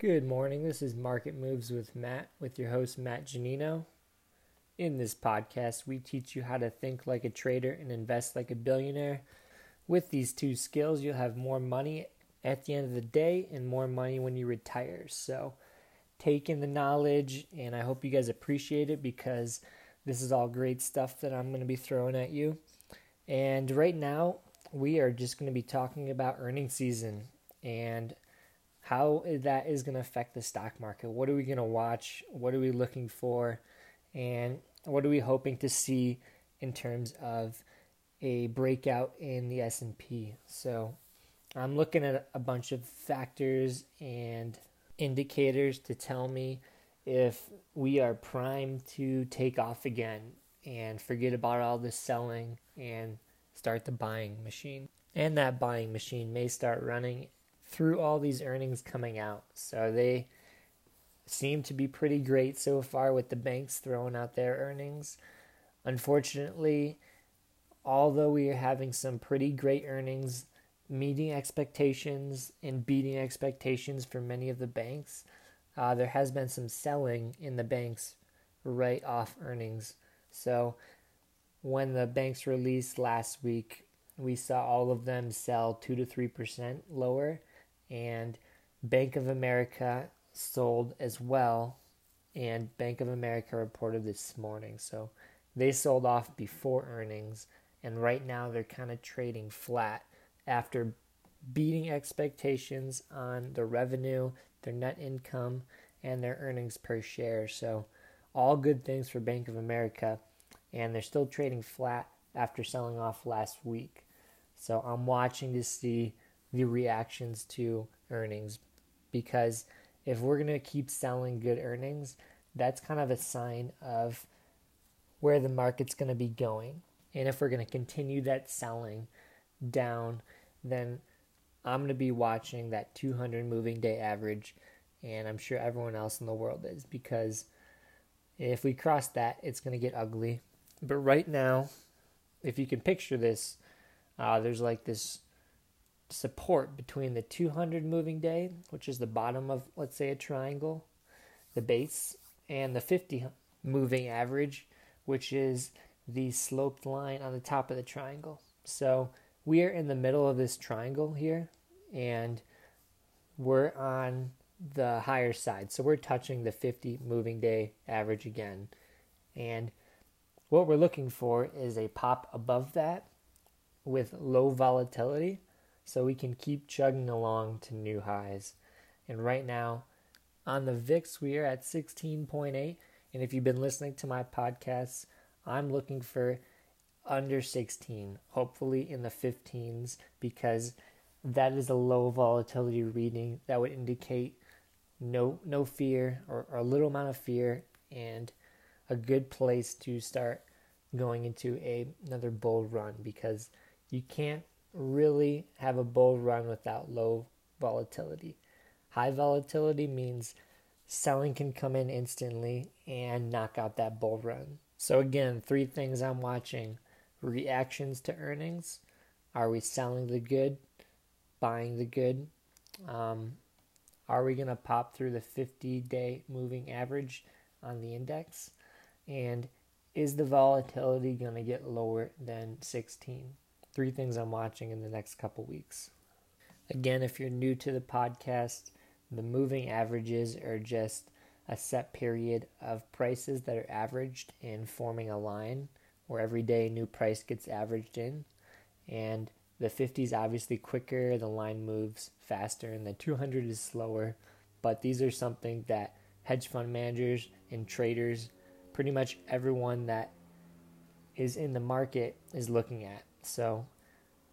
Good morning. This is Market Moves with Matt, with your host, Matt Janino. In this podcast, we teach you how to think like a trader and invest like a billionaire. With these two skills, you'll have more money at the end of the day and more money when you retire. So, take in the knowledge, and I hope you guys appreciate it because this is all great stuff that I'm going to be throwing at you. And right now, we are just going to be talking about earning season and how that is going to affect the stock market. What are we going to watch? What are we looking for? And what are we hoping to see in terms of a breakout in the S&P? So, I'm looking at a bunch of factors and indicators to tell me if we are primed to take off again and forget about all this selling and start the buying machine. And that buying machine may start running through all these earnings coming out. So they seem to be pretty great so far with the banks throwing out their earnings. Unfortunately, although we are having some pretty great earnings, meeting expectations and beating expectations for many of the banks, uh, there has been some selling in the banks right off earnings. So when the banks released last week, we saw all of them sell 2 to 3% lower and Bank of America sold as well, and Bank of America reported this morning. So they sold off before earnings, and right now they're kind of trading flat after beating expectations on the revenue, their net income, and their earnings per share. So all good things for Bank of America, and they're still trading flat after selling off last week. So I'm watching to see the reactions to earnings because if we're going to keep selling good earnings, that's kind of a sign of where the market's going to be going. And if we're going to continue that selling down, then I'm going to be watching that 200 moving day average. And I'm sure everyone else in the world is because if we cross that, it's going to get ugly. But right now, if you can picture this, uh, there's like this support between the 200 moving day, which is the bottom of, let's say, a triangle, the base, and the 50 moving average, which is the sloped line on the top of the triangle. So we are in the middle of this triangle here, and we're on the higher side. So we're touching the 50 moving day average again. And what we're looking for is a pop above that with low volatility so we can keep chugging along to new highs. And right now, on the VIX, we are at 16.8. And if you've been listening to my podcasts, I'm looking for under 16, hopefully in the 15s, because that is a low volatility reading that would indicate no no fear or, or a little amount of fear and a good place to start going into a another bull run because you can't really have a bull run without low volatility. High volatility means selling can come in instantly and knock out that bull run. So, again, three things I'm watching reactions to earnings. Are we selling the good, buying the good? Um, are we going to pop through the 50 day moving average on the index? And is the volatility going to get lower than 16? Three things I'm watching in the next couple weeks. Again, if you're new to the podcast, the moving averages are just a set period of prices that are averaged in forming a line where every day a new price gets averaged in. And the 50 is obviously quicker, the line moves faster, and the 200 is slower. But these are something that hedge fund managers and traders, pretty much everyone that is in the market, is looking at. So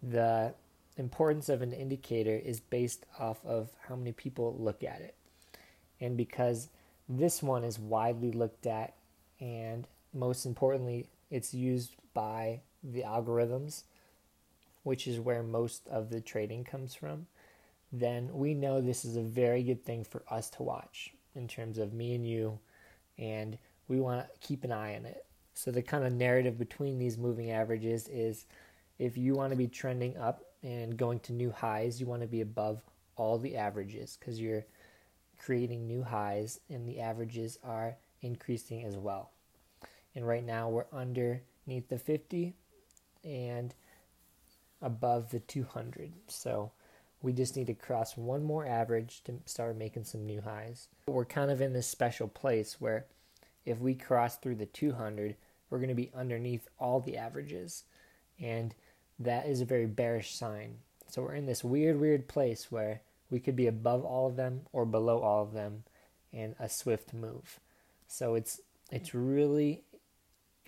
the importance of an indicator is based off of how many people look at it. And because this one is widely looked at, and most importantly, it's used by the algorithms, which is where most of the trading comes from, then we know this is a very good thing for us to watch in terms of me and you, and we want to keep an eye on it. So, the kind of narrative between these moving averages is if you want to be trending up and going to new highs, you want to be above all the averages because you're creating new highs and the averages are increasing as well. And right now we're underneath the 50 and above the 200. So we just need to cross one more average to start making some new highs. We're kind of in this special place where if we cross through the 200, we're going to be underneath all the averages. And that is a very bearish sign. So we're in this weird, weird place where we could be above all of them or below all of them in a swift move. So it's it's really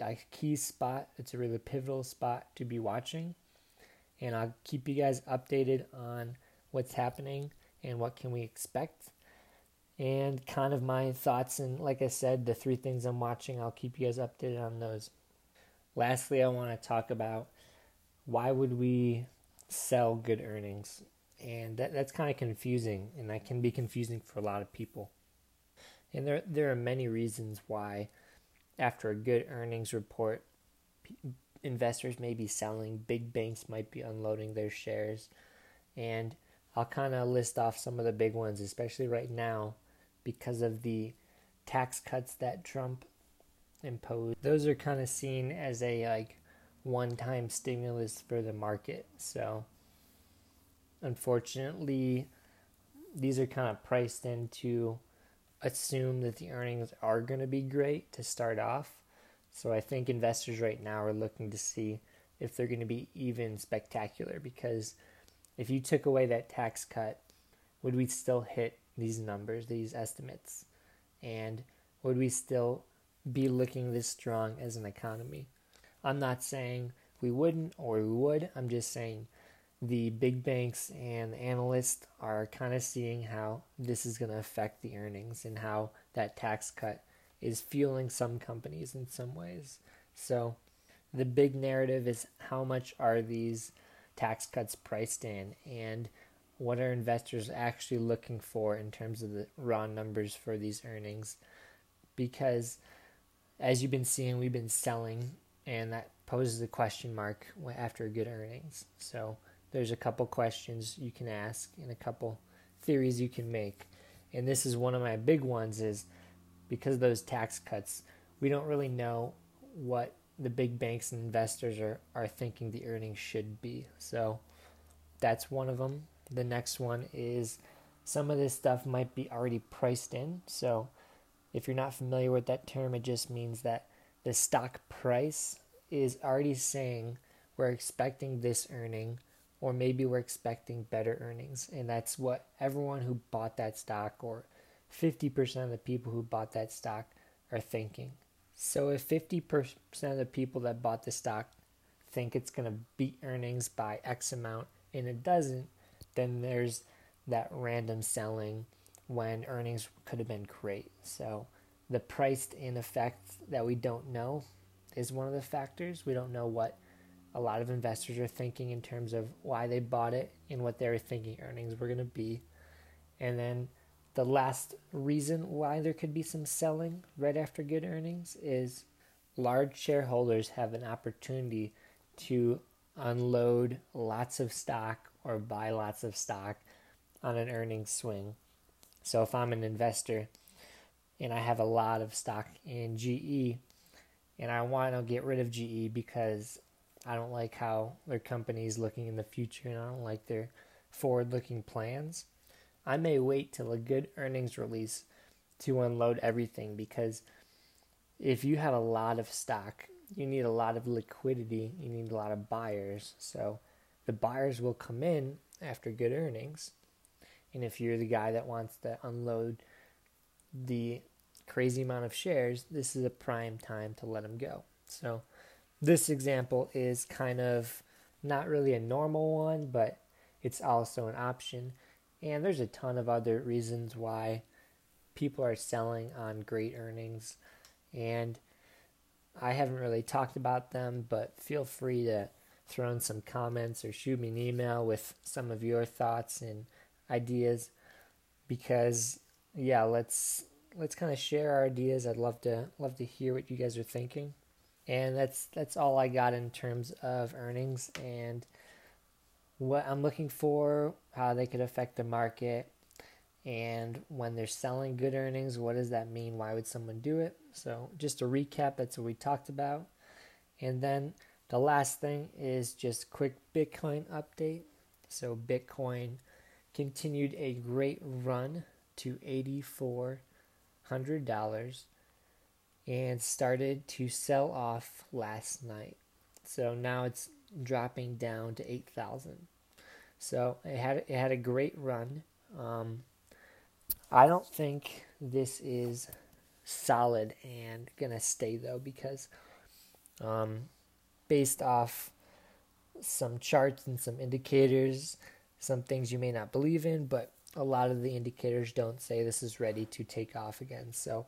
a key spot. It's a really pivotal spot to be watching. And I'll keep you guys updated on what's happening and what can we expect. And kind of my thoughts and like I said, the three things I'm watching, I'll keep you guys updated on those. Lastly, I want to talk about why would we sell good earnings? And that, that's kind of confusing, and that can be confusing for a lot of people. And there, there are many reasons why, after a good earnings report, investors may be selling, big banks might be unloading their shares. And I'll kind of list off some of the big ones, especially right now, because of the tax cuts that Trump imposed. Those are kind of seen as a like one-time stimulus for the market. So unfortunately, these are kind of priced in to assume that the earnings are going to be great to start off. So I think investors right now are looking to see if they're going to be even spectacular because if you took away that tax cut, would we still hit these numbers, these estimates? And would we still be looking this strong as an economy? I'm not saying we wouldn't or we would. I'm just saying the big banks and analysts are kind of seeing how this is going to affect the earnings and how that tax cut is fueling some companies in some ways. So the big narrative is how much are these tax cuts priced in and what are investors actually looking for in terms of the raw numbers for these earnings because as you've been seeing we've been selling and that poses a question mark after good earnings. So there's a couple questions you can ask and a couple theories you can make. And this is one of my big ones is because of those tax cuts, we don't really know what the big banks and investors are, are thinking the earnings should be. So that's one of them. The next one is some of this stuff might be already priced in. So if you're not familiar with that term, it just means that the stock price is already saying we're expecting this earning or maybe we're expecting better earnings and that's what everyone who bought that stock or 50% of the people who bought that stock are thinking. So if 50% of the people that bought the stock think it's going to beat earnings by X amount and it doesn't, then there's that random selling when earnings could have been great. So the priced in effect that we don't know is one of the factors. We don't know what a lot of investors are thinking in terms of why they bought it and what they were thinking earnings were going to be. And then the last reason why there could be some selling right after good earnings is large shareholders have an opportunity to unload lots of stock or buy lots of stock on an earnings swing. So if I'm an investor and I have a lot of stock in GE and I want to get rid of GE because I don't like how their company is looking in the future and I don't like their forward looking plans. I may wait till a good earnings release to unload everything because if you have a lot of stock, you need a lot of liquidity, you need a lot of buyers. So the buyers will come in after good earnings. And if you're the guy that wants to unload the crazy amount of shares, this is a prime time to let them go. So, this example is kind of not really a normal one, but it's also an option. And there's a ton of other reasons why people are selling on great earnings. And I haven't really talked about them, but feel free to throw in some comments or shoot me an email with some of your thoughts and ideas because yeah, let's let's kind of share our ideas. I'd love to love to hear what you guys are thinking. And that's that's all I got in terms of earnings and what I'm looking for, how they could affect the market, And when they're selling good earnings, what does that mean? Why would someone do it? So, just a recap, that's what we talked about. And then the last thing is just quick Bitcoin update. So, Bitcoin continued a great run to $8,400 and started to sell off last night. So now it's dropping down to 8,000. So it had it had a great run. Um, I don't think this is solid and gonna stay though because um, based off some charts and some indicators, some things you may not believe in, but a lot of the indicators don't say this is ready to take off again. So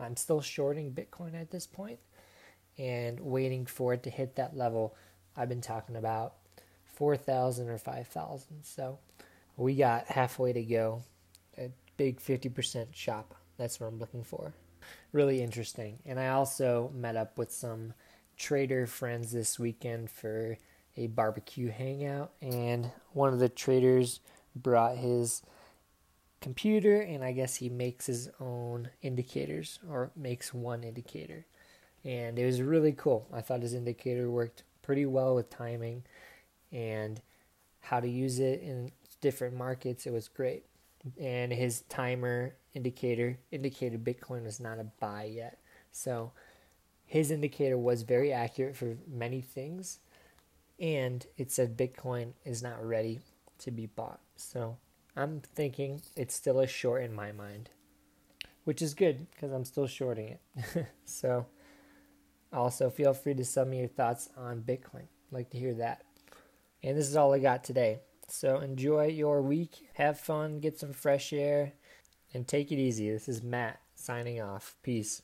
I'm still shorting Bitcoin at this point and waiting for it to hit that level I've been talking about 4,000 or 5,000. So we got halfway to go. A big 50% shop. That's what I'm looking for. Really interesting. And I also met up with some trader friends this weekend for a barbecue hangout. And one of the traders brought his computer and I guess he makes his own indicators or makes one indicator. And it was really cool. I thought his indicator worked pretty well with timing and how to use it in different markets. It was great. And his timer indicator indicated Bitcoin was not a buy yet. So his indicator was very accurate for many things. And it said Bitcoin is not ready to be bought. So I'm thinking it's still a short in my mind, which is good because I'm still shorting it. so, also feel free to send me your thoughts on Bitcoin. Like to hear that. And this is all I got today. So enjoy your week, have fun, get some fresh air, and take it easy. This is Matt signing off. Peace.